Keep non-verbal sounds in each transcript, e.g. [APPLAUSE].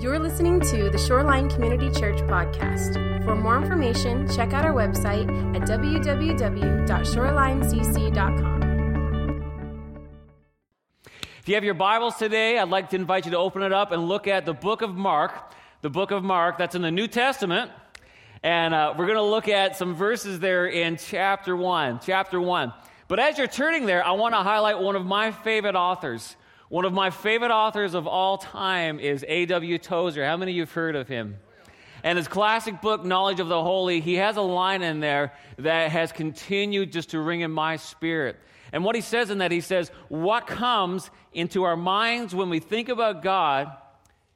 You're listening to the Shoreline Community Church podcast. For more information, check out our website at www.shorelinecc.com. If you have your Bibles today, I'd like to invite you to open it up and look at the book of Mark. The book of Mark, that's in the New Testament. And uh, we're going to look at some verses there in chapter 1. Chapter 1. But as you're turning there, I want to highlight one of my favorite authors. One of my favorite authors of all time is A.W. Tozer. How many of you have heard of him? And his classic book, Knowledge of the Holy, he has a line in there that has continued just to ring in my spirit. And what he says in that, he says, What comes into our minds when we think about God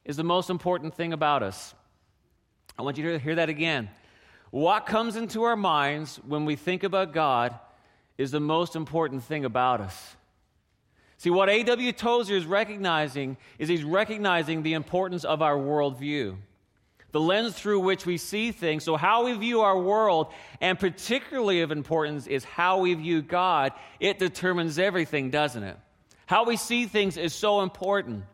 is the most important thing about us. I want you to hear that again. What comes into our minds when we think about God is the most important thing about us. See, what A.W. Tozer is recognizing is he's recognizing the importance of our worldview, the lens through which we see things. So, how we view our world, and particularly of importance, is how we view God. It determines everything, doesn't it? How we see things is so important.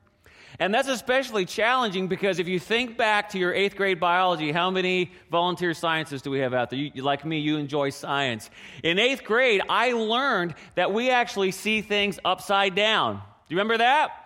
And that's especially challenging because if you think back to your eighth grade biology, how many volunteer scientists do we have out there? You, like me, you enjoy science. In eighth grade, I learned that we actually see things upside down. Do you remember that?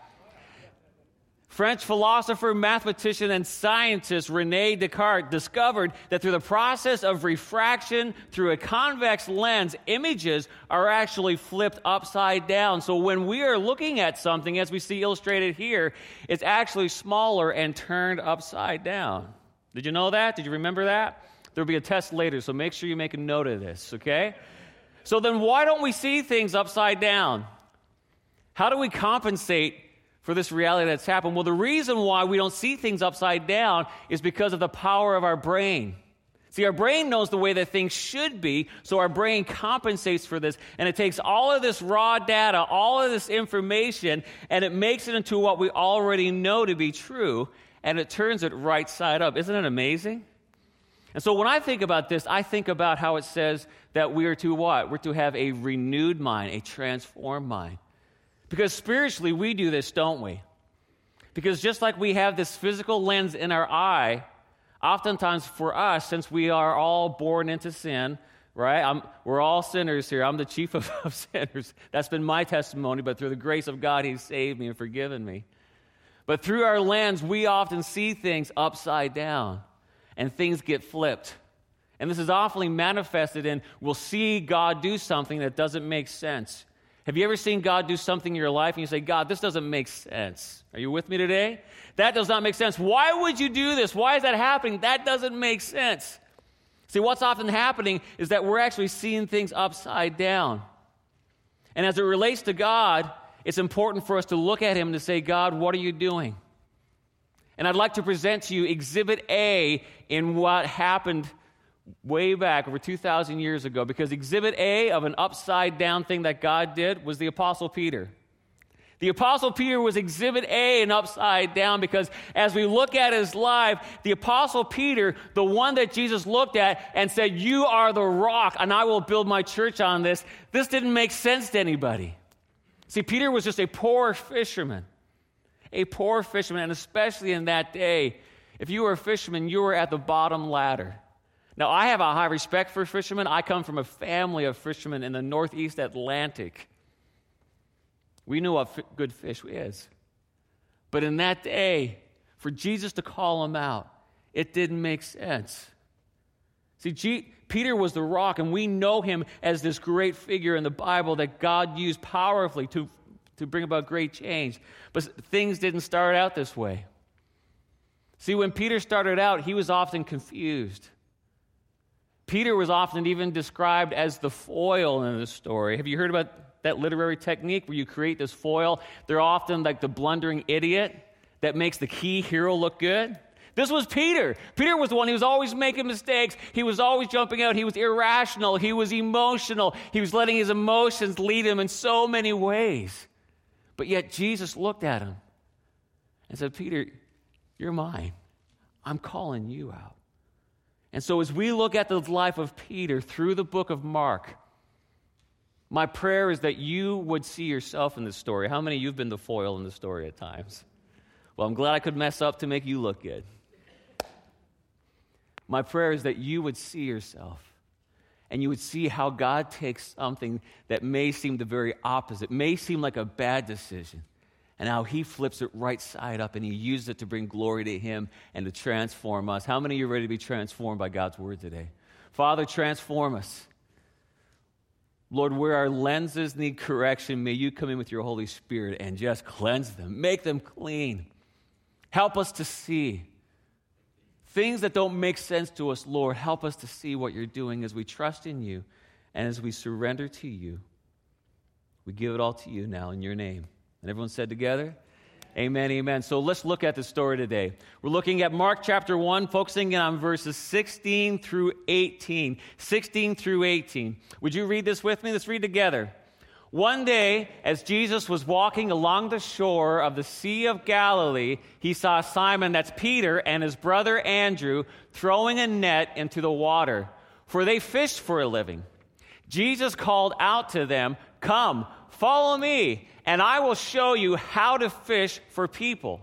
French philosopher, mathematician, and scientist Rene Descartes discovered that through the process of refraction through a convex lens, images are actually flipped upside down. So when we are looking at something, as we see illustrated here, it's actually smaller and turned upside down. Did you know that? Did you remember that? There'll be a test later, so make sure you make a note of this, okay? So then why don't we see things upside down? How do we compensate for this reality that's happened? Well, the reason why we don't see things upside down is because of the power of our brain. See, our brain knows the way that things should be, so our brain compensates for this, and it takes all of this raw data, all of this information, and it makes it into what we already know to be true, and it turns it right side up. Isn't it amazing? And so when I think about this, I think about how it says that we are to what? We're to have a renewed mind, a transformed mind. Because spiritually, we do this, don't we? Because just like we have this physical lens in our eye, oftentimes for us, since we are all born into sin, right? I'm, we're all sinners here. I'm the chief of, [LAUGHS] of sinners. That's been my testimony, but through the grace of God, He's saved me and forgiven me. But through our lens, we often see things upside down and things get flipped. And this is awfully manifested in we'll see God do something that doesn't make sense. Have you ever seen God do something in your life and you say, God, this doesn't make sense? Are you with me today? That does not make sense. Why would you do this? Why is that happening? That doesn't make sense. See, what's often happening is that we're actually seeing things upside down. And as it relates to God, it's important for us to look at Him to say, God, what are you doing? And I'd like to present to you Exhibit A in what happened way back over 2,000 years ago because exhibit A of an upside down thing that God did was the Apostle Peter. The Apostle Peter was exhibit A and upside down because as we look at his life, the Apostle Peter, the one that Jesus looked at and said, You are the rock, and I will build my church on this, this didn't make sense to anybody. See, Peter was just a poor fisherman. A poor fisherman, and especially in that day, if you were a fisherman, you were at the bottom ladder. Now, I have a high respect for fishermen. I come from a family of fishermen in the Northeast Atlantic. We knew what f- good fish is. But in that day, for Jesus to call them out, it didn't make sense. See, G- Peter was the rock, and we know him as this great figure in the Bible that God used powerfully to, to bring about great change. But things didn't start out this way. See, when Peter started out, he was often confused. Peter was often even described as the foil in the story. Have you heard about that literary technique where you create this foil? They're often like the blundering idiot that makes the key hero look good. This was Peter. Peter was the one, who was always making mistakes. He was always jumping out. He was irrational. He was emotional. He was letting his emotions lead him in so many ways. But yet Jesus looked at him and said, Peter, you're mine. I'm calling you out. And so, as we look at the life of Peter through the book of Mark, my prayer is that you would see yourself in this story. How many of you have been the foil in the story at times? Well, I'm glad I could mess up to make you look good. My prayer is that you would see yourself and you would see how God takes something that may seem the very opposite, may seem like a bad decision, and how He flips it right side up and He uses it to bring glory to Him and to transform us. How many of you are ready to be transformed by God's Word today? Father, transform us. Lord, where our lenses need correction, may you come in with your Holy Spirit and just cleanse them, make them clean. Help us to see things that don't make sense to us, Lord. Help us to see what you're doing as we trust in you and as we surrender to you. We give it all to you now in your name. And everyone said together, Amen, amen. So let's look at the story today. We're looking at Mark chapter 1, focusing in on verses 16 through 18. 16 through 18. Would you read this with me? Let's read together. One day, as Jesus was walking along the shore of the Sea of Galilee, he saw Simon, that's Peter, and his brother Andrew throwing a net into the water, for they fished for a living. Jesus called out to them, Come, follow me and I will show you how to fish for people.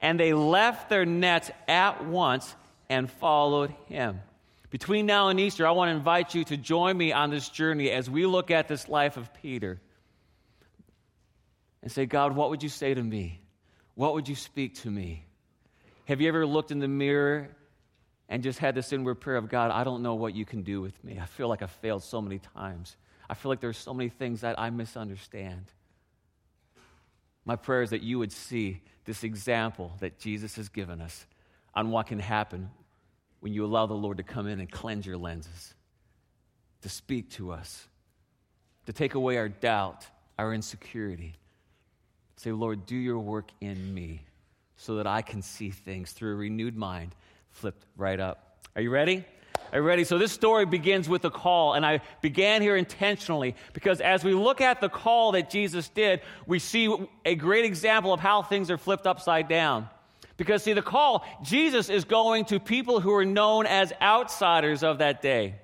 And they left their nets at once and followed him. Between now and Easter, I want to invite you to join me on this journey as we look at this life of Peter and say, God, what would you say to me? What would you speak to me? Have you ever looked in the mirror and just had this inward prayer of, God, I don't know what you can do with me. I feel like I've failed so many times. I feel like there's so many things that I misunderstand. My prayer is that you would see this example that Jesus has given us on what can happen when you allow the Lord to come in and cleanse your lenses, to speak to us, to take away our doubt, our insecurity. Say, Lord, do your work in me so that I can see things through a renewed mind flipped right up. Are you ready? Are you ready? So this story begins with a call, and I began here intentionally because as we look at the call that Jesus did, we see a great example of how things are flipped upside down. Because, see, the call, Jesus is going to people who are known as outsiders of that day.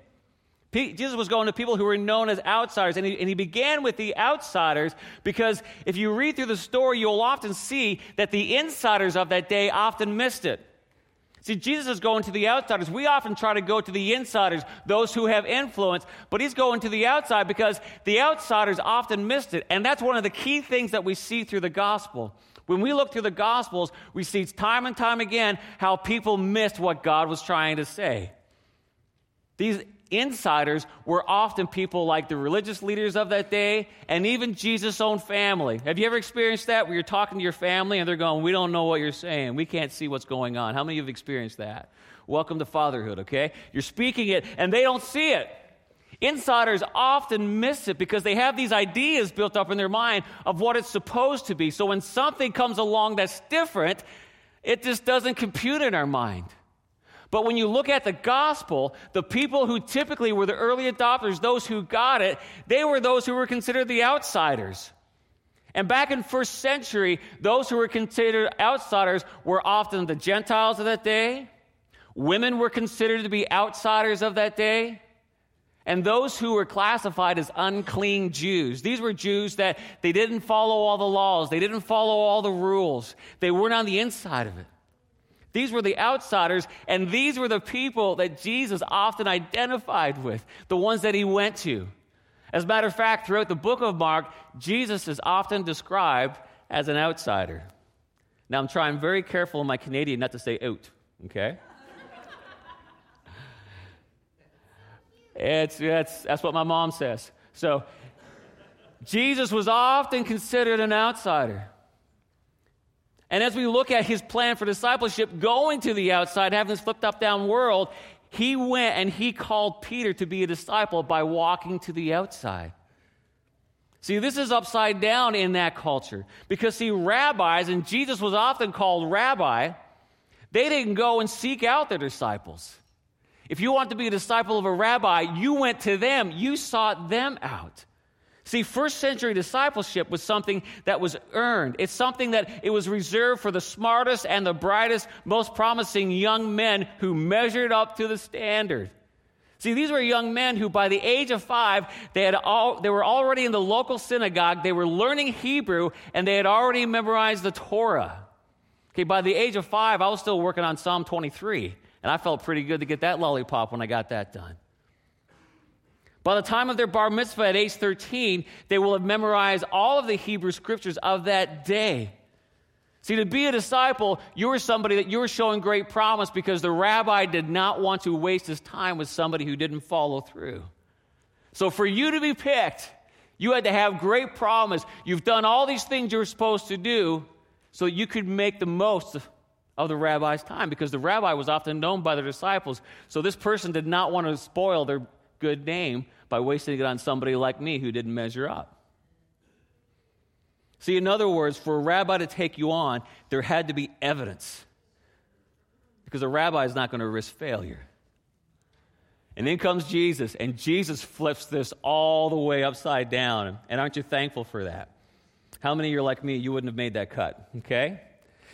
Jesus was going to people who were known as outsiders, and he, and he, began with the outsiders because if you read through the story, you'll often see that the insiders of that day often missed it. See, Jesus is going to the outsiders. We often try to go to the insiders, those who have influence, but he's going to the outside because the outsiders often missed it. And that's one of the key things that we see through the gospel. When we look through the gospels, we see time and time again how people missed what God was trying to say. These insiders were often people like the religious leaders of that day and even Jesus' own family. Have you ever experienced that where you're talking to your family and they're going, We don't know what you're saying. We can't see what's going on. How many of you have experienced that? Welcome to fatherhood, okay? You're speaking it and they don't see it. Insiders often miss it because they have these ideas built up in their mind of what it's supposed to be. So when something comes along that's different, it just doesn't compute in our mind. But when you look at the gospel, the people who typically were the early adopters, those who got it, they were those who were considered the outsiders. And back in first century, those who were considered outsiders were often the Gentiles of that day. Women were considered to be outsiders of that day. And those who were classified as unclean Jews. These were Jews that they didn't follow all the laws. They didn't follow all the rules. They weren't on the inside of it. These were the outsiders, and these were the people that Jesus often identified with, the ones that he went to. As a matter of fact, throughout the book of Mark, Jesus is often described as an outsider. Now, I'm trying very careful in my Canadian not to say out, okay? it's, it's, that's what my mom says. So, Jesus was often considered an outsider. And as we look at his plan for discipleship, going to the outside, having this flipped up down world, he went and he called Peter to be a disciple by walking to the outside. See, this is upside down in that culture because, see, rabbis, and Jesus was often called rabbi, they didn't go and seek out their disciples. If you want to be a disciple of a rabbi, you went to them, you sought them out. See, first century discipleship was something that was earned. It's something that it was reserved for the smartest and the brightest, most promising young men who measured up to the standard. See, these were young men who, by the age of five, they, had all, they were already in the local synagogue, they were learning Hebrew, and they had already memorized the Torah. Okay, by the age of five, I was still working on Psalm 23, and I felt pretty good to get that lollipop when I got that done. By the time of their bar mitzvah at age 13, they will have memorized all of the Hebrew scriptures of that day. See, to be a disciple, you were somebody that you were showing great promise because the rabbi did not want to waste his time with somebody who didn't follow through. So, for you to be picked, you had to have great promise. You've done all these things you were supposed to do so you could make the most of the rabbi's time because the rabbi was often known by the disciples. So, this person did not want to spoil their good name by wasting it on somebody like me who didn't measure up. See, in other words, for a rabbi to take you on, there had to be evidence. Because a rabbi is not going to risk failure. And then comes Jesus, and Jesus flips this all the way upside down. And aren't you thankful for that? How many of you are like me? You wouldn't have made that cut, okay?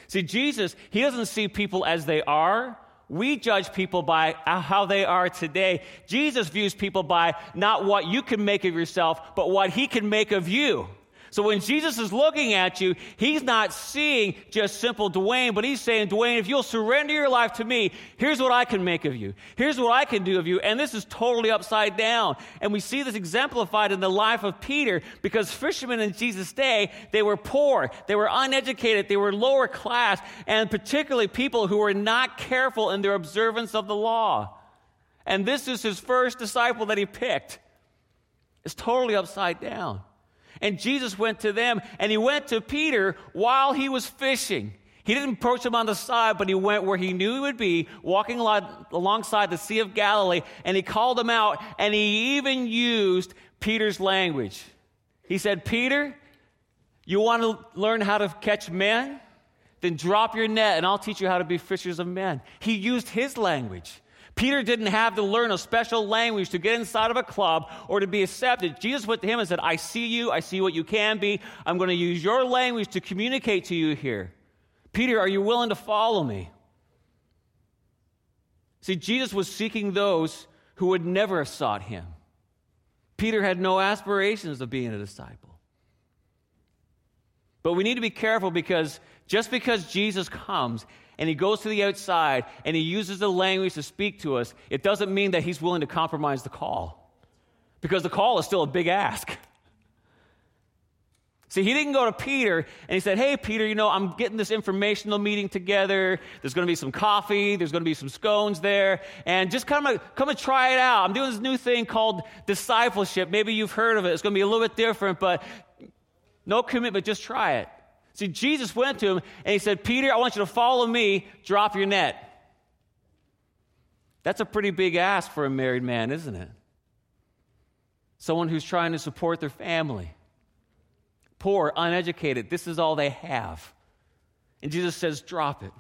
See, Jesus, he doesn't see people as they are. We judge people by how they are today. Jesus views people by not what you can make of yourself, but what he can make of you. So when Jesus is looking at you, he's not seeing just simple Dwayne, but he's saying, Dwayne, if you'll surrender your life to me, here's what I can make of you. Here's what I can do of you. And this is totally upside down. And we see this exemplified in the life of Peter because fishermen in Jesus' day, they were poor, they were uneducated, they were lower class, and particularly people who were not careful in their observance of the law. And this is his first disciple that he picked. It's totally upside down. And Jesus went to them, and he went to Peter while he was fishing. He didn't approach him on the side, but he went where he knew he would be, walking alongside the Sea of Galilee, and he called him out, and he even used Peter's language. He said, Peter, you want to learn how to catch men? Then drop your net, and I'll teach you how to be fishers of men. He used his language. Peter didn't have to learn a special language to get inside of a club or to be accepted. Jesus went to him and said, I see you. I see what you can be. I'm going to use your language to communicate to you here. Peter, are you willing to follow me? See, Jesus was seeking those who would never have sought him. Peter had no aspirations of being a disciple. But we need to be careful because just because Jesus comes and he goes to the outside and he uses the language to speak to us, it doesn't mean that he's willing to compromise the call. Because the call is still a big ask. See, he didn't go to Peter and he said, Hey, Peter, you know, I'm getting this informational meeting together. There's going to be some coffee. There's going to be some scones there. And just come and, come and try it out. I'm doing this new thing called discipleship. Maybe you've heard of it. It's going to be a little bit different, but no commitment. Just try it. See, Jesus went to him and he said, Peter, I want you to follow me, drop your net. That's a pretty big ask for a married man, isn't it? Someone who's trying to support their family. Poor, uneducated, this is all they have. And Jesus says, drop it.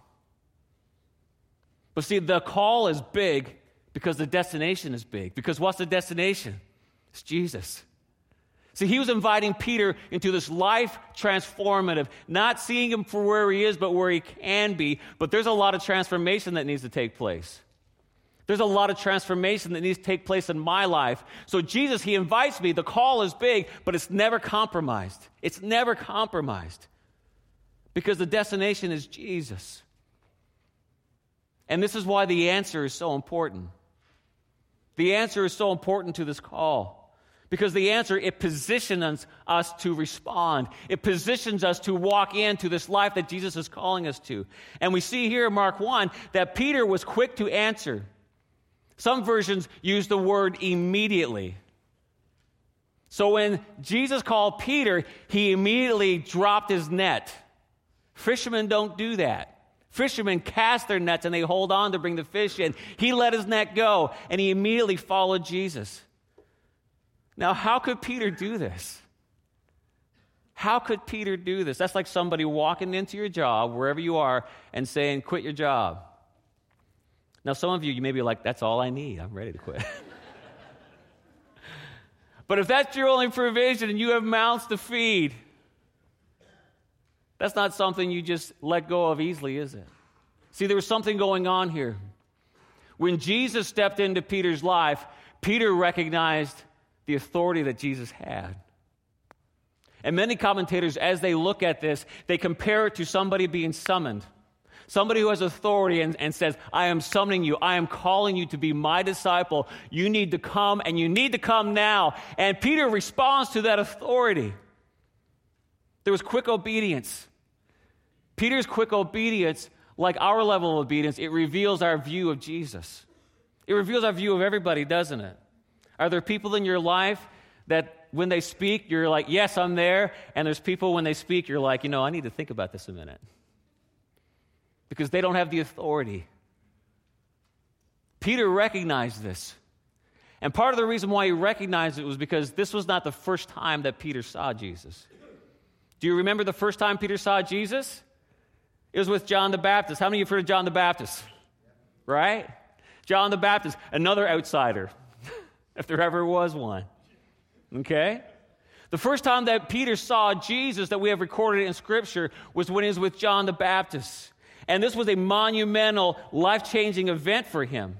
But see, the call is big because the destination is big. Because what's the destination? It's Jesus. See, he was inviting Peter into this life transformative, not seeing him for where he is, but where he can be. But there's a lot of transformation that needs to take place. There's a lot of transformation that needs to take place in my life. So, Jesus, he invites me. The call is big, but it's never compromised. It's never compromised because the destination is Jesus. And this is why the answer is so important. The answer is so important to this call. Because the answer, it positions us to respond. It positions us to walk into this life that Jesus is calling us to. And we see here in Mark 1 that Peter was quick to answer. Some versions use the word immediately. So when Jesus called Peter, he immediately dropped his net. Fishermen don't do that. Fishermen cast their nets and they hold on to bring the fish in. He let his net go and he immediately followed Jesus. Now, how could Peter do this? How could Peter do this? That's like somebody walking into your job, wherever you are, and saying, Quit your job. Now, some of you, you may be like, That's all I need. I'm ready to quit. [LAUGHS] but if that's your only provision and you have mouths to feed, that's not something you just let go of easily, is it? See, there was something going on here. When Jesus stepped into Peter's life, Peter recognized the authority that Jesus had. And many commentators, as they look at this, they compare it to somebody being summoned. somebody who has authority and, and says, I am summoning you, I am calling you to be my disciple. You need to come, and you need to come now. And Peter responds to that authority. There was quick obedience. Peter's quick obedience, like our level of obedience, it reveals our view of Jesus. It reveals our view of everybody, doesn't it? Are there people in your life that when they speak, you're like, yes, I'm there. And there's people when they speak, you're like, you know, I need to think about this a minute. Because they don't have the authority. Peter recognized this. And part of the reason why he recognized it was because this was not the first time that Peter saw Jesus. Do you remember the first time Peter saw Jesus? It was with John the Baptist. How many of you have heard of John the Baptist? Right? John the Baptist, another outsider, if there ever was one. Okay? The first time that Peter saw Jesus that we have recorded in Scripture was when he was with John the Baptist. And this was a monumental, life changing event for him.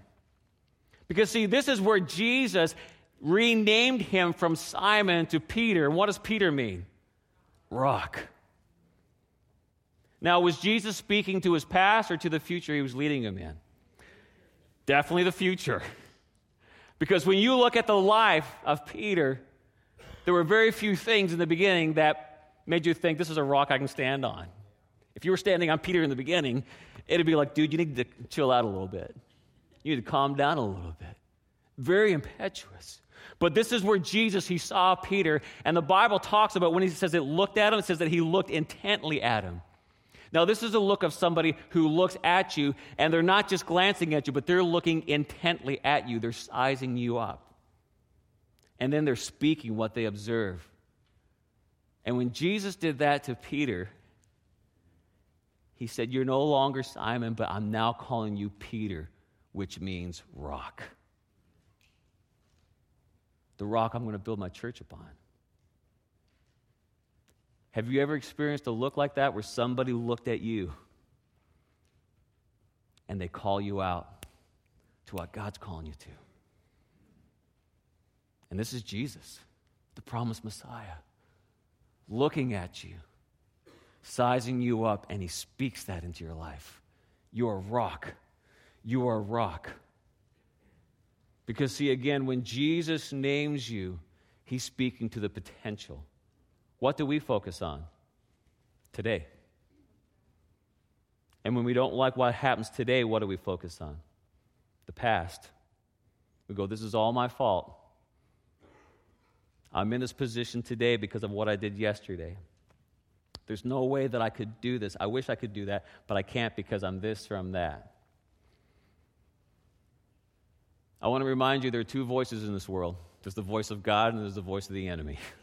Because, see, this is where Jesus renamed him from Simon to Peter. And what does Peter mean? Rock. Now, was Jesus speaking to his past or to the future he was leading him in? Definitely the future. [LAUGHS] Because when you look at the life of Peter, there were very few things in the beginning that made you think this is a rock I can stand on. If you were standing on Peter in the beginning, it'd be like, dude, you need to chill out a little bit. You need to calm down a little bit. Very impetuous. But this is where Jesus, he saw Peter, and the Bible talks about when he says it looked at him, it says that he looked intently at him. Now, this is a look of somebody who looks at you, and they're not just glancing at you, but they're looking intently at you. They're sizing you up and then they're speaking what they observe. And when Jesus did that to Peter, he said, You're no longer Simon, but I'm now calling you Peter, which means rock. The rock I'm going to build my church upon. Have you ever experienced a look like that where somebody looked at you and they call you out to what God's calling you to? And this is Jesus, the promised Messiah, looking at you, sizing you up, and he speaks that into your life. You are rock. You are rock. Because, see, again, when Jesus names you, he's speaking to the potential. What do we focus on? Today. And when we don't like what happens today, what do we focus on? The past. We go, This is all my fault. I'm in this position today because of what I did yesterday. There's no way that I could do this. I wish I could do that, but I can't because I'm this or I'm that. I want to remind you there are two voices in this world there's the voice of God and there's the voice of the enemy. [LAUGHS]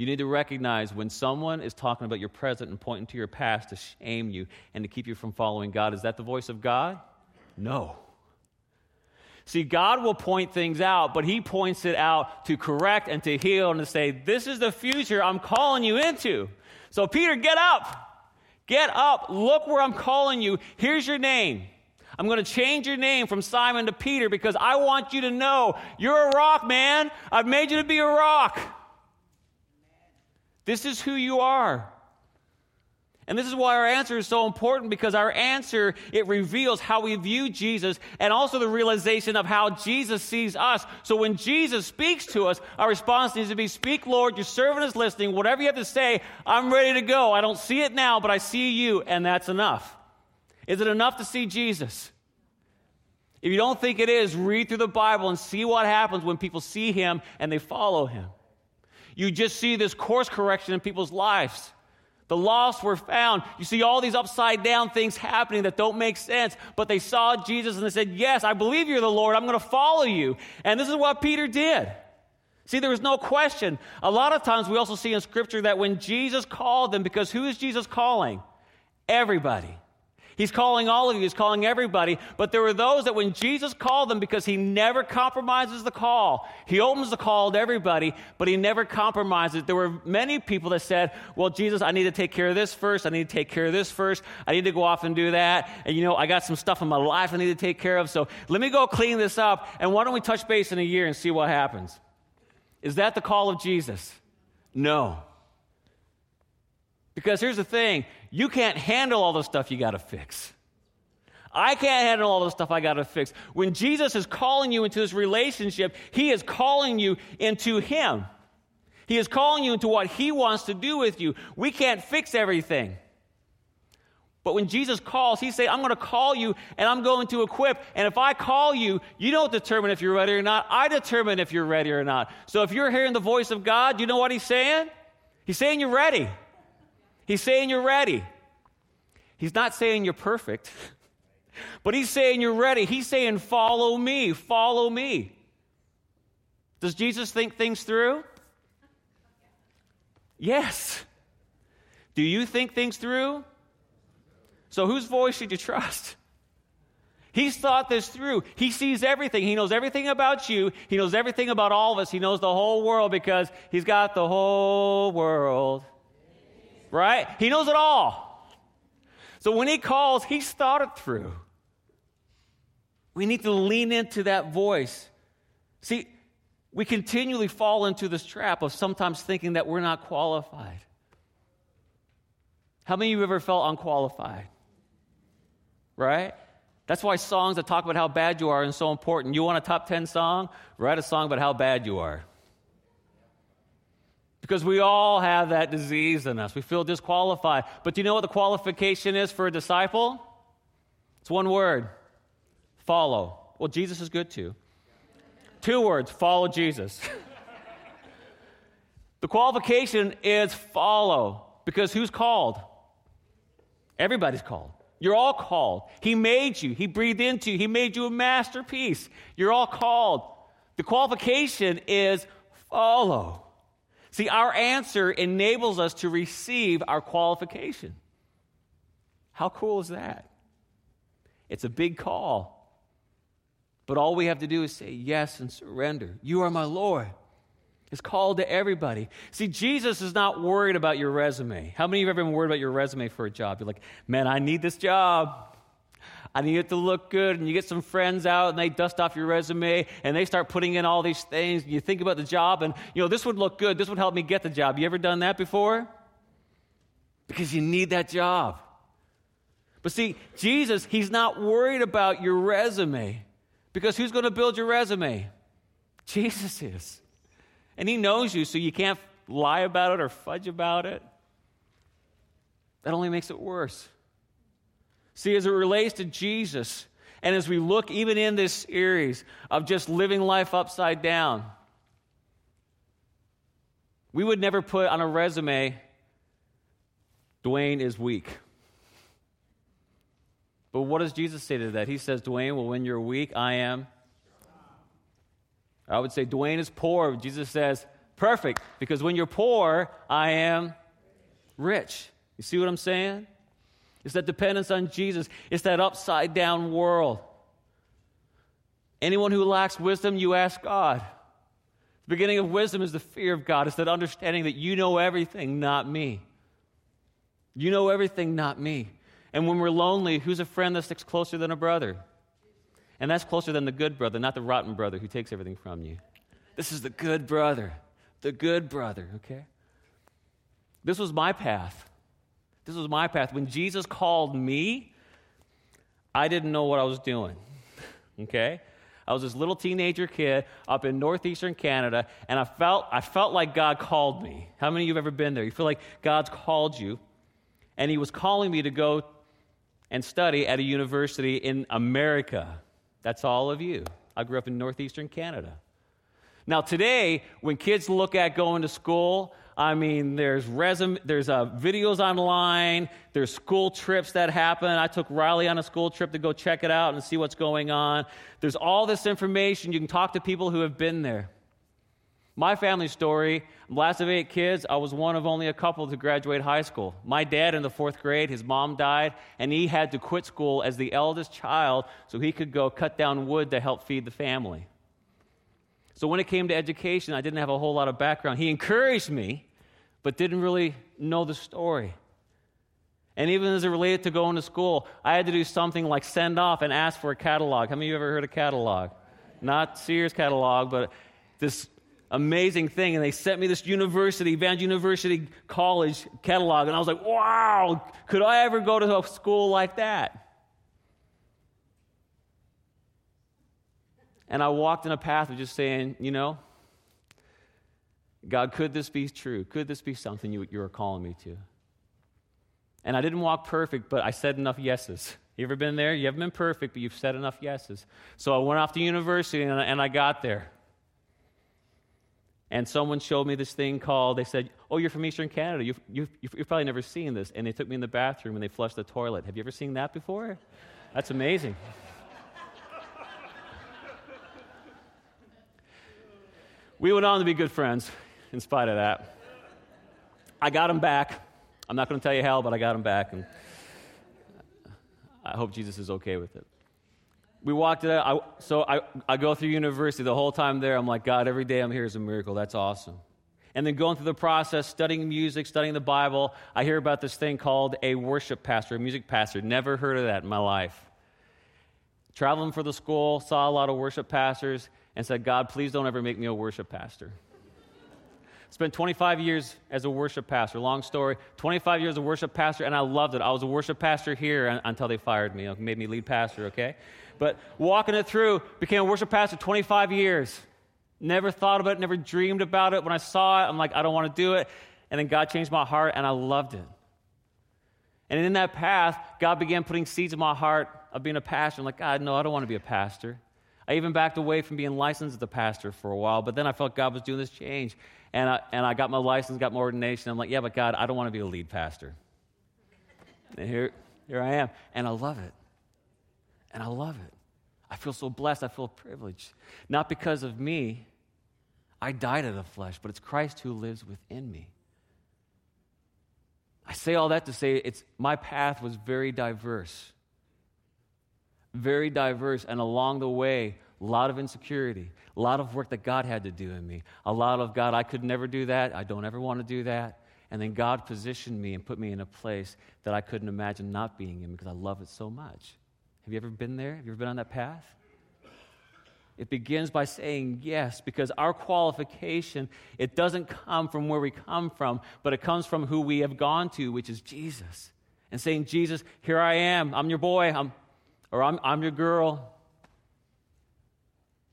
You need to recognize when someone is talking about your present and pointing to your past to shame you and to keep you from following God. Is that the voice of God? No. See, God will point things out, but He points it out to correct and to heal and to say, This is the future I'm calling you into. So, Peter, get up. Get up. Look where I'm calling you. Here's your name. I'm going to change your name from Simon to Peter because I want you to know you're a rock, man. I've made you to be a rock. This is who you are. And this is why our answer is so important because our answer, it reveals how we view Jesus and also the realization of how Jesus sees us. So when Jesus speaks to us, our response needs to be, Speak, Lord, your servant is listening. Whatever you have to say, I'm ready to go. I don't see it now, but I see you, and that's enough. Is it enough to see Jesus? If you don't think it is, read through the Bible and see what happens when people see him and they follow him. You just see this course correction in people's lives. The lost were found. You see all these upside down things happening that don't make sense, but they saw Jesus and they said, Yes, I believe you're the Lord. I'm going to follow you. And this is what Peter did. See, there was no question. A lot of times we also see in Scripture that when Jesus called them, because who is Jesus calling? Everybody. He's calling all of you, he's calling everybody. But there were those that when Jesus called them, because he never compromises the call, he opens the call to everybody, but he never compromises. There were many people that said, Well, Jesus, I need to take care of this first. I need to take care of this first. I need to go off and do that. And you know, I got some stuff in my life I need to take care of. So let me go clean this up. And why don't we touch base in a year and see what happens? Is that the call of Jesus? No. Because here's the thing you can't handle all the stuff you got to fix. I can't handle all the stuff I got to fix. When Jesus is calling you into this relationship, He is calling you into Him. He is calling you into what He wants to do with you. We can't fix everything. But when Jesus calls, He say, I'm going to call you and I'm going to equip. And if I call you, you don't determine if you're ready or not. I determine if you're ready or not. So if you're hearing the voice of God, you know what He's saying? He's saying you're ready. He's saying you're ready. He's not saying you're perfect. [LAUGHS] But he's saying you're ready. He's saying, follow me, follow me. Does Jesus think things through? Yes. Do you think things through? So, whose voice should you trust? He's thought this through. He sees everything. He knows everything about you. He knows everything about all of us. He knows the whole world because He's got the whole world. Right? He knows it all. So when He calls, He's thought it through. We need to lean into that voice. See, we continually fall into this trap of sometimes thinking that we're not qualified. How many of you ever felt unqualified? Right? That's why songs that talk about how bad you are are so important. You want a top 10 song? Write a song about how bad you are. Because we all have that disease in us. We feel disqualified. But do you know what the qualification is for a disciple? It's one word follow. Well, Jesus is good too. Two words follow Jesus. the qualification is follow. Because who's called? Everybody's called. You're all called. He made you, He breathed into you, He made you a masterpiece. You're all called. The qualification is follow. See, our answer enables us to receive our qualification. How cool is that? It's a big call. But all we have to do is say yes and surrender. You are my Lord. It's called to everybody. See, Jesus is not worried about your resume. How many of you have ever been worried about your resume for a job? You're like, man, I need this job. I you it to look good. And you get some friends out and they dust off your resume and they start putting in all these things. You think about the job and, you know, this would look good. This would help me get the job. You ever done that before? Because you need that job. But see, Jesus, he's not worried about your resume. Because who's going to build your resume? Jesus is. And He knows you, so you can't lie about it or fudge about it. That only makes it worse. See, as it relates to Jesus, and as we look even in this series of just living life upside down, we would never put on a resume, Dwayne is weak. But what does Jesus say to that? He says, Dwayne, well, when you're weak, I am. I would say, Dwayne is poor. Jesus says, perfect, because when you're poor, I am rich. You see what I'm saying? It's that dependence on Jesus, it's that upside down world. Anyone who lacks wisdom, you ask God. The beginning of wisdom is the fear of God. It's that understanding that you know everything, not me. You know everything, not me. And when we're lonely, who's a friend that sticks closer than a brother? And that's closer than the good brother, not the rotten brother who takes everything from you. This is the good brother, the good brother, okay? This was my path. This was my path. When Jesus called me, I didn't know what I was doing, [LAUGHS] okay? I was this little teenager kid up in northeastern Canada, and I felt, I felt like God called me. How many of you have ever been there? You feel like God's called you, and He was calling me to go and study at a university in America. That's all of you. I grew up in northeastern Canada. Now, today, when kids look at going to school, I mean, there's resume, there's uh, videos online, there's school trips that happen. I took Riley on a school trip to go check it out and see what's going on. There's all this information. You can talk to people who have been there. My family story, last of eight kids, I was one of only a couple to graduate high school. My dad in the fourth grade, his mom died, and he had to quit school as the eldest child so he could go cut down wood to help feed the family. So when it came to education, I didn't have a whole lot of background. He encouraged me, but didn't really know the story. And even as it related to going to school, I had to do something like send off and ask for a catalog. How many of you ever heard of catalog? Not Sears catalog, but this amazing thing. And they sent me this university, Van University College catalog. And I was like, wow, could I ever go to a school like that? And I walked in a path of just saying, you know, God, could this be true? Could this be something you, you are calling me to? And I didn't walk perfect, but I said enough yeses. You ever been there? You haven't been perfect, but you've said enough yeses. So I went off to university and I, and I got there. And someone showed me this thing called, they said, Oh, you're from Eastern Canada. You've, you've, you've probably never seen this. And they took me in the bathroom and they flushed the toilet. Have you ever seen that before? That's amazing. We went on to be good friends in spite of that. I got him back. I'm not going to tell you how, but I got him back. And I hope Jesus is okay with it. We walked it out. I, so I, I go through university the whole time there. I'm like, God, every day I'm here is a miracle. That's awesome. And then going through the process, studying music, studying the Bible, I hear about this thing called a worship pastor, a music pastor. Never heard of that in my life. Traveling for the school, saw a lot of worship pastors, and said, God, please don't ever make me a worship pastor. Spent 25 years as a worship pastor. Long story. 25 years as a worship pastor, and I loved it. I was a worship pastor here until they fired me, made me lead pastor, okay? But walking it through, became a worship pastor 25 years. Never thought about it, never dreamed about it. When I saw it, I'm like, I don't want to do it. And then God changed my heart, and I loved it. And in that path, God began putting seeds in my heart of being a pastor. I'm like, God, no, I don't want to be a pastor. I even backed away from being licensed as a pastor for a while, but then I felt God was doing this change. And I, and I got my license, got my ordination. I'm like, yeah, but God, I don't want to be a lead pastor. And here, here I am. And I love it. And I love it. I feel so blessed. I feel privileged. Not because of me. I died of the flesh, but it's Christ who lives within me. I say all that to say it's my path was very diverse. Very diverse. And along the way, a lot of insecurity, a lot of work that God had to do in me, a lot of God, I could never do that. I don't ever want to do that. And then God positioned me and put me in a place that I couldn't imagine not being in because I love it so much. Have you ever been there? Have you ever been on that path? It begins by saying yes because our qualification it doesn't come from where we come from, but it comes from who we have gone to, which is Jesus. And saying, "Jesus, here I am. I'm your boy. I'm or I'm, I'm your girl.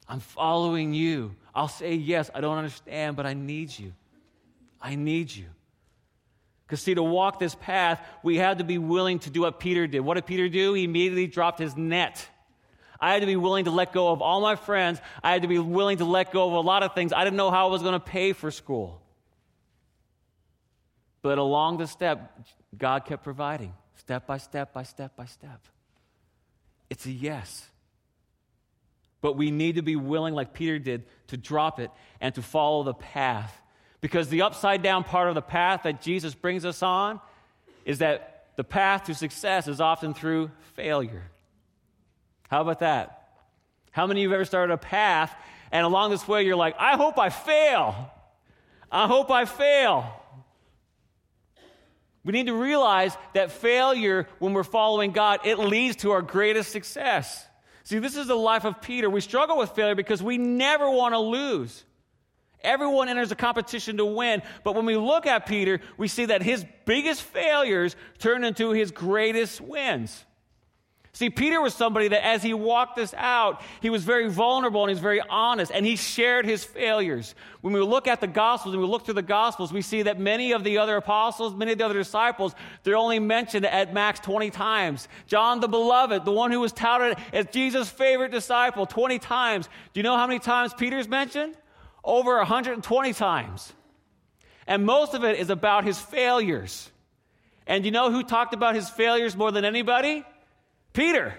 I'm following you. I'll say yes. I don't understand, but I need you. I need you. Because, see, to walk this path, we had to be willing to do what Peter did. What did Peter do? He immediately dropped his net. I had to be willing to let go of all my friends. I had to be willing to let go of a lot of things. I didn't know how I was going to pay for school. But along the step, God kept providing, step by step by step by step. It's a yes. But we need to be willing, like Peter did, to drop it and to follow the path. Because the upside down part of the path that Jesus brings us on is that the path to success is often through failure. How about that? How many of you have ever started a path and along this way you're like, I hope I fail? I hope I fail. We need to realize that failure, when we're following God, it leads to our greatest success. See, this is the life of Peter. We struggle with failure because we never want to lose. Everyone enters a competition to win, but when we look at Peter, we see that his biggest failures turn into his greatest wins. See, Peter was somebody that as he walked this out, he was very vulnerable and he was very honest, and he shared his failures. When we look at the Gospels and we look through the Gospels, we see that many of the other apostles, many of the other disciples, they're only mentioned at max 20 times. John the Beloved, the one who was touted as Jesus' favorite disciple, 20 times. Do you know how many times Peter's mentioned? Over 120 times. And most of it is about his failures. And you know who talked about his failures more than anybody? Peter.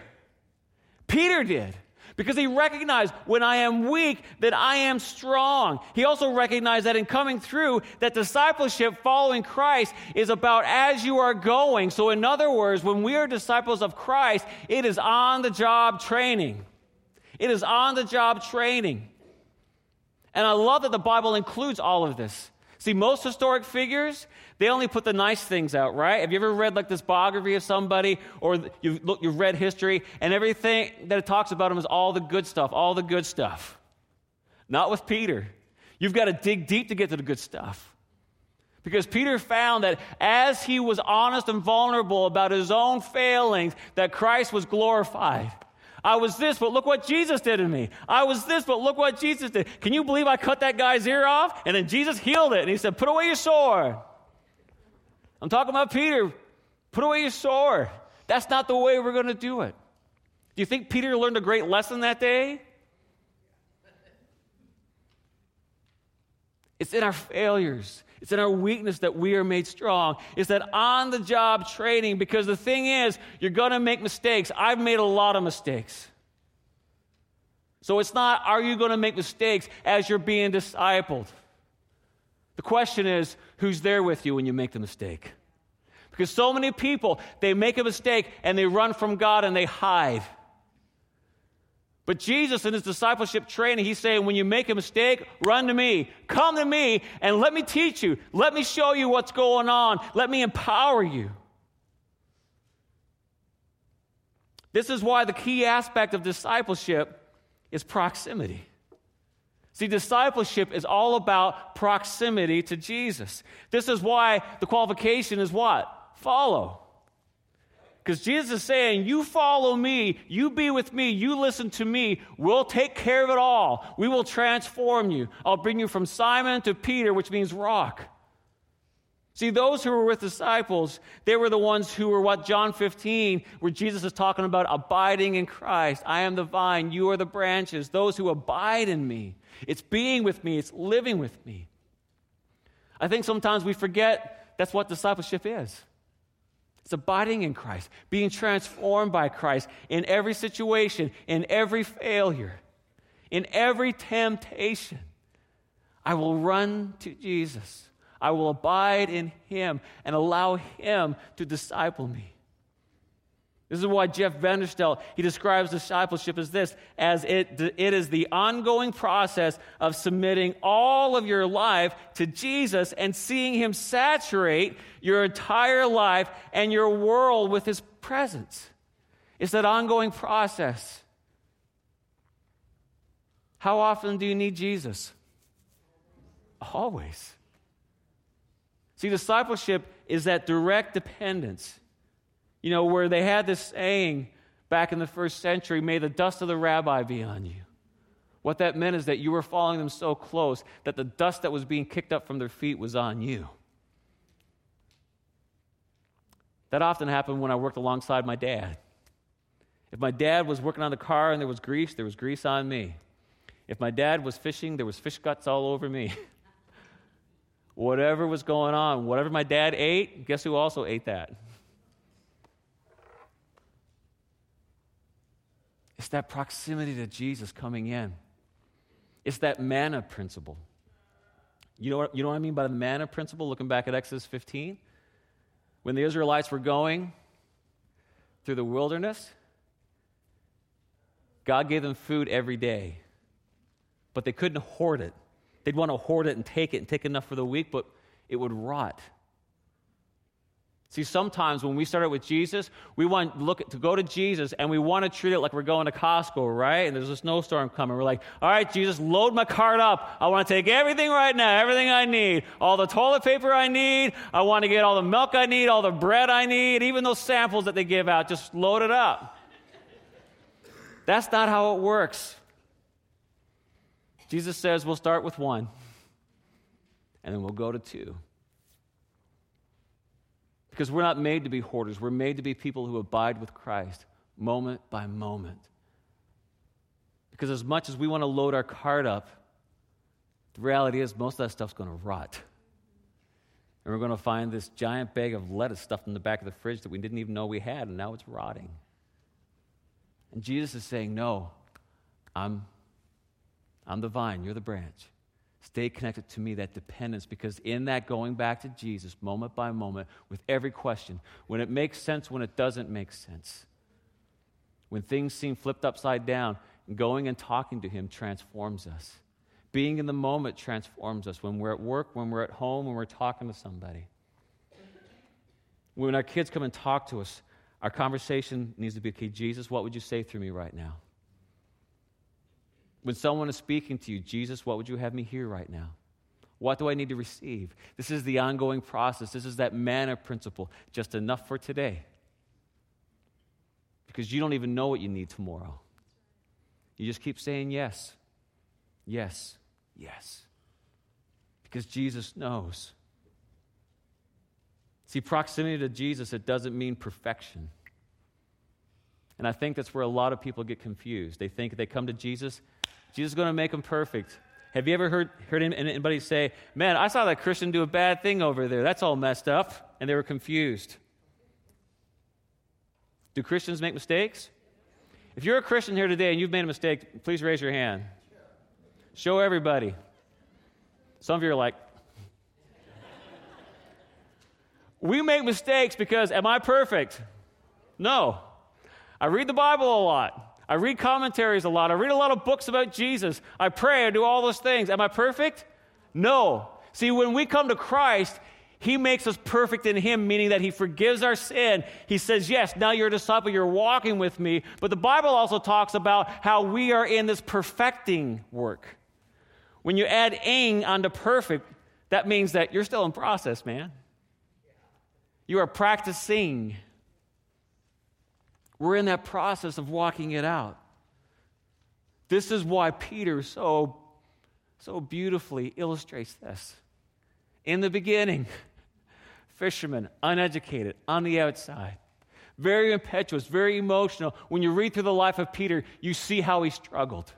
Peter did. Because he recognized when I am weak that I am strong. He also recognized that in coming through that discipleship following Christ is about as you are going. So in other words, when we are disciples of Christ, it is on the job training. It is on the job training. And I love that the Bible includes all of this. See, most historic figures, they only put the nice things out, right? Have you ever read like this biography of somebody or you've, look, you've read history and everything that it talks about them is all the good stuff, all the good stuff. Not with Peter. You've got to dig deep to get to the good stuff. Because Peter found that as he was honest and vulnerable about his own failings, that Christ was glorified. I was this, but look what Jesus did to me. I was this, but look what Jesus did. Can you believe I cut that guy's ear off? And then Jesus healed it. And he said, Put away your sword. I'm talking about Peter. Put away your sword. That's not the way we're going to do it. Do you think Peter learned a great lesson that day? It's in our failures. It's in our weakness that we are made strong. It's that on the job training, because the thing is, you're going to make mistakes. I've made a lot of mistakes. So it's not, are you going to make mistakes as you're being discipled? The question is, who's there with you when you make the mistake? Because so many people, they make a mistake and they run from God and they hide. But Jesus, in his discipleship training, he's saying, when you make a mistake, run to me. Come to me and let me teach you. Let me show you what's going on. Let me empower you. This is why the key aspect of discipleship is proximity. See, discipleship is all about proximity to Jesus. This is why the qualification is what? Follow. Because Jesus is saying, You follow me, you be with me, you listen to me, we'll take care of it all. We will transform you. I'll bring you from Simon to Peter, which means rock. See, those who were with disciples, they were the ones who were what John 15, where Jesus is talking about abiding in Christ. I am the vine, you are the branches. Those who abide in me. It's being with me, it's living with me. I think sometimes we forget that's what discipleship is. It's abiding in Christ, being transformed by Christ in every situation, in every failure, in every temptation. I will run to Jesus. I will abide in Him and allow Him to disciple me. This is why Jeff Vanderstelt, he describes discipleship as this, as it, it is the ongoing process of submitting all of your life to Jesus and seeing him saturate your entire life and your world with his presence. It's that ongoing process. How often do you need Jesus? Always. See, discipleship is that direct dependence. You know, where they had this saying back in the first century, may the dust of the rabbi be on you. What that meant is that you were following them so close that the dust that was being kicked up from their feet was on you. That often happened when I worked alongside my dad. If my dad was working on the car and there was grease, there was grease on me. If my dad was fishing, there was fish guts all over me. [LAUGHS] whatever was going on, whatever my dad ate, guess who also ate that? It's that proximity to Jesus coming in. It's that manna principle. You know, what, you know what I mean by the manna principle? Looking back at Exodus 15? When the Israelites were going through the wilderness, God gave them food every day, but they couldn't hoard it. They'd want to hoard it and take it and take enough for the week, but it would rot. See, sometimes when we start out with Jesus, we want to look at, to go to Jesus and we want to treat it like we're going to Costco, right? And there's a snowstorm coming. We're like, all right, Jesus, load my cart up. I want to take everything right now, everything I need, all the toilet paper I need. I want to get all the milk I need, all the bread I need, even those samples that they give out. Just load it up. That's not how it works. Jesus says we'll start with one, and then we'll go to two. Because we're not made to be hoarders, we're made to be people who abide with Christ moment by moment. Because as much as we want to load our cart up, the reality is most of that stuff's going to rot. And we're going to find this giant bag of lettuce stuffed in the back of the fridge that we didn't even know we had, and now it's rotting. And Jesus is saying, No, I'm, I'm the vine, you're the branch. Stay connected to me, that dependence, because in that going back to Jesus, moment by moment, with every question, when it makes sense, when it doesn't make sense, when things seem flipped upside down, going and talking to Him transforms us. Being in the moment transforms us. When we're at work, when we're at home, when we're talking to somebody. When our kids come and talk to us, our conversation needs to be okay, Jesus, what would you say through me right now? When someone is speaking to you, Jesus, what would you have me hear right now? What do I need to receive? This is the ongoing process. This is that manna principle, just enough for today. Because you don't even know what you need tomorrow. You just keep saying yes, yes, yes. Because Jesus knows. See, proximity to Jesus, it doesn't mean perfection. And I think that's where a lot of people get confused. They think they come to Jesus, Jesus is going to make them perfect. Have you ever heard, heard anybody say, Man, I saw that Christian do a bad thing over there. That's all messed up. And they were confused. Do Christians make mistakes? If you're a Christian here today and you've made a mistake, please raise your hand. Show everybody. Some of you are like, we make mistakes because, am I perfect? No. I read the Bible a lot. I read commentaries a lot. I read a lot of books about Jesus. I pray. I do all those things. Am I perfect? No. See, when we come to Christ, He makes us perfect in Him, meaning that He forgives our sin. He says, Yes, now you're a disciple, you're walking with me. But the Bible also talks about how we are in this perfecting work. When you add ing onto perfect, that means that you're still in process, man. You are practicing. We're in that process of walking it out. This is why Peter so, so beautifully illustrates this. In the beginning, [LAUGHS] fisherman, uneducated, on the outside, very impetuous, very emotional. When you read through the life of Peter, you see how he struggled.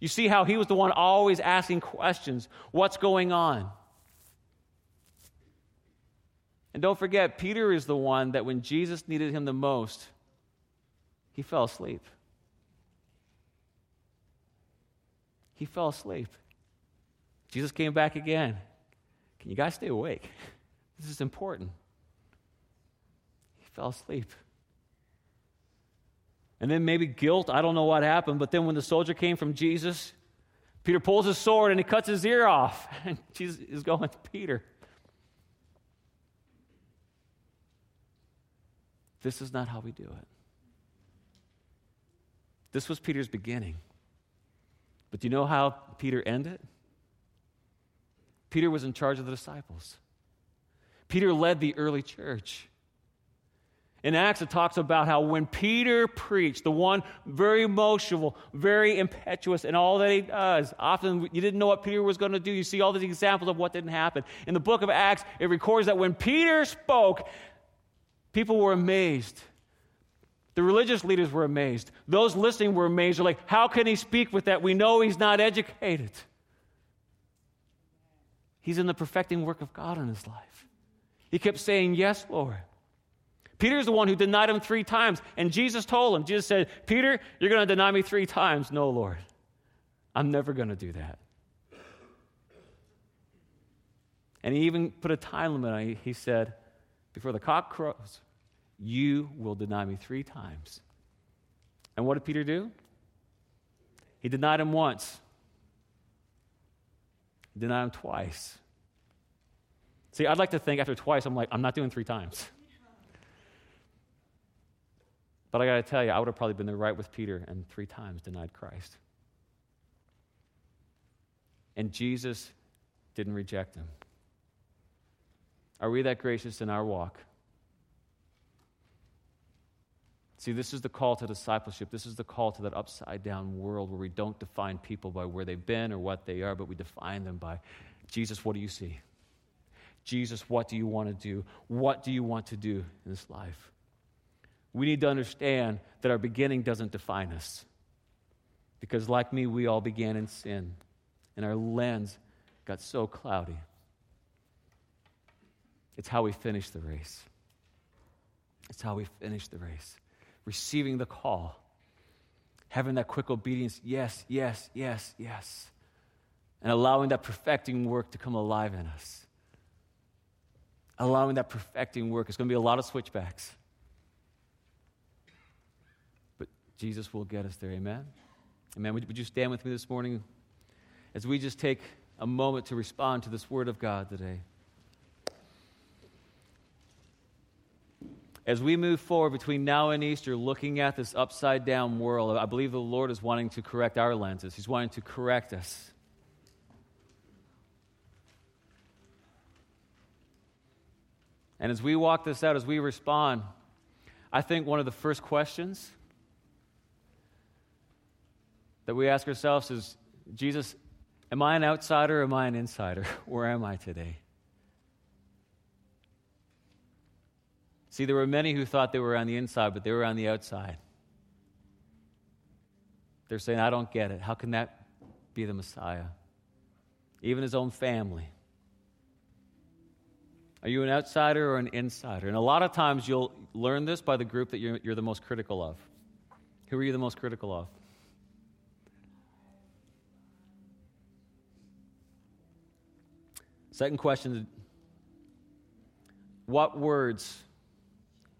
You see how he was the one always asking questions what's going on? And don't forget, Peter is the one that when Jesus needed him the most, he fell asleep. He fell asleep. Jesus came back again. Can you guys stay awake? [LAUGHS] This is important. He fell asleep. And then maybe guilt. I don't know what happened. But then when the soldier came from Jesus, Peter pulls his sword and he cuts his ear off. [LAUGHS] And Jesus is going, to Peter. This is not how we do it. This was Peter's beginning. But do you know how Peter ended? Peter was in charge of the disciples. Peter led the early church. In Acts, it talks about how when Peter preached, the one very emotional, very impetuous in all that he does, often you didn't know what Peter was going to do. You see all these examples of what didn't happen. In the book of Acts, it records that when Peter spoke, people were amazed. The religious leaders were amazed. Those listening were amazed. They're like, how can he speak with that? We know he's not educated. He's in the perfecting work of God in his life. He kept saying, Yes, Lord. Peter's the one who denied him three times. And Jesus told him, Jesus said, Peter, you're going to deny me three times. No, Lord. I'm never going to do that. And he even put a time limit on it. He said, Before the cock crows, you will deny me three times. And what did Peter do? He denied him once, he denied him twice. See, I'd like to think after twice, I'm like, I'm not doing three times. But I got to tell you, I would have probably been there right with Peter and three times denied Christ. And Jesus didn't reject him. Are we that gracious in our walk? See, this is the call to discipleship. This is the call to that upside down world where we don't define people by where they've been or what they are, but we define them by Jesus, what do you see? Jesus, what do you want to do? What do you want to do in this life? We need to understand that our beginning doesn't define us. Because, like me, we all began in sin, and our lens got so cloudy. It's how we finish the race. It's how we finish the race receiving the call, having that quick obedience yes, yes, yes, yes, and allowing that perfecting work to come alive in us. Allowing that perfecting work. It's going to be a lot of switchbacks. But Jesus will get us there. Amen? Amen. Would, would you stand with me this morning as we just take a moment to respond to this word of God today? As we move forward between now and Easter, looking at this upside down world, I believe the Lord is wanting to correct our lenses. He's wanting to correct us. And as we walk this out, as we respond, I think one of the first questions that we ask ourselves is Jesus, am I an outsider or am I an insider? [LAUGHS] Where am I today? See, there were many who thought they were on the inside, but they were on the outside. They're saying, I don't get it. How can that be the Messiah? Even his own family. Are you an outsider or an insider? And a lot of times you'll learn this by the group that you're, you're the most critical of. Who are you the most critical of? Second question What words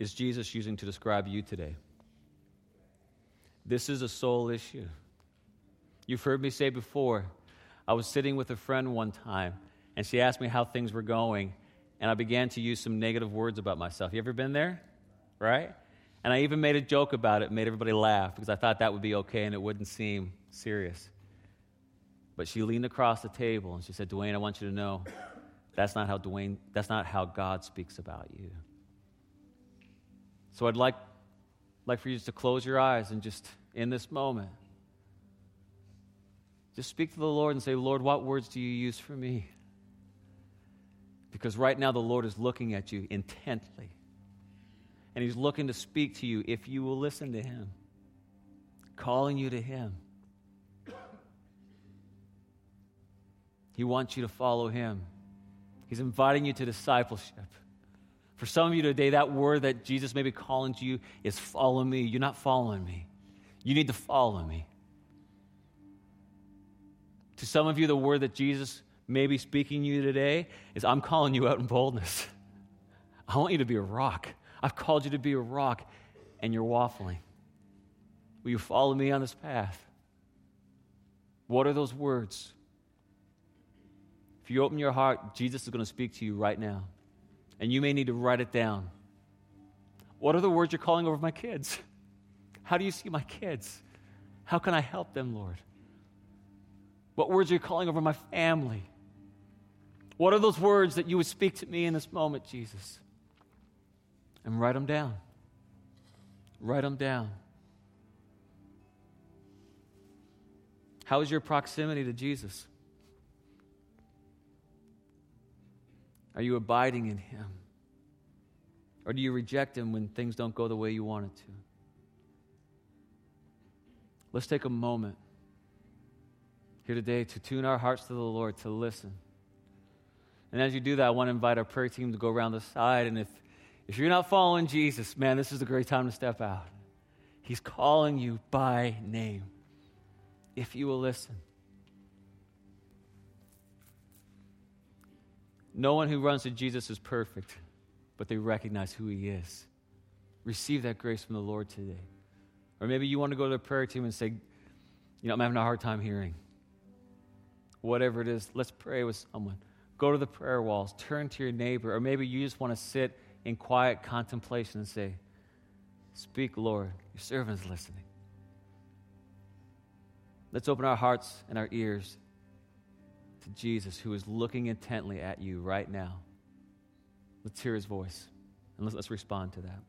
is Jesus using to describe you today? This is a soul issue. You've heard me say before, I was sitting with a friend one time, and she asked me how things were going, and I began to use some negative words about myself. You ever been there? Right? And I even made a joke about it, made everybody laugh because I thought that would be okay and it wouldn't seem serious. But she leaned across the table and she said, Dwayne, I want you to know that's not how Dwayne, that's not how God speaks about you. So I'd like, like for you to close your eyes and just in this moment, just speak to the Lord and say, Lord, what words do you use for me? Because right now the Lord is looking at you intently. And He's looking to speak to you if you will listen to Him, calling you to Him. He wants you to follow Him. He's inviting you to discipleship. For some of you today, that word that Jesus may be calling to you is follow me. You're not following me. You need to follow me. To some of you, the word that Jesus may be speaking to you today is I'm calling you out in boldness. [LAUGHS] I want you to be a rock. I've called you to be a rock, and you're waffling. Will you follow me on this path? What are those words? If you open your heart, Jesus is going to speak to you right now. And you may need to write it down. What are the words you're calling over my kids? How do you see my kids? How can I help them, Lord? What words are you calling over my family? What are those words that you would speak to me in this moment, Jesus? And write them down. Write them down. How is your proximity to Jesus? Are you abiding in Him? Or do you reject Him when things don't go the way you want it to? Let's take a moment here today to tune our hearts to the Lord, to listen. And as you do that, I want to invite our prayer team to go around the side. And if, if you're not following Jesus, man, this is a great time to step out. He's calling you by name if you will listen. No one who runs to Jesus is perfect, but they recognize who he is. Receive that grace from the Lord today. Or maybe you want to go to the prayer team and say, you know, I'm having a hard time hearing. Whatever it is, let's pray with someone. Go to the prayer walls, turn to your neighbor, or maybe you just want to sit in quiet contemplation and say, Speak, Lord, your servant is listening. Let's open our hearts and our ears to Jesus who is looking intently at you right now. Let's hear his voice and let's, let's respond to that.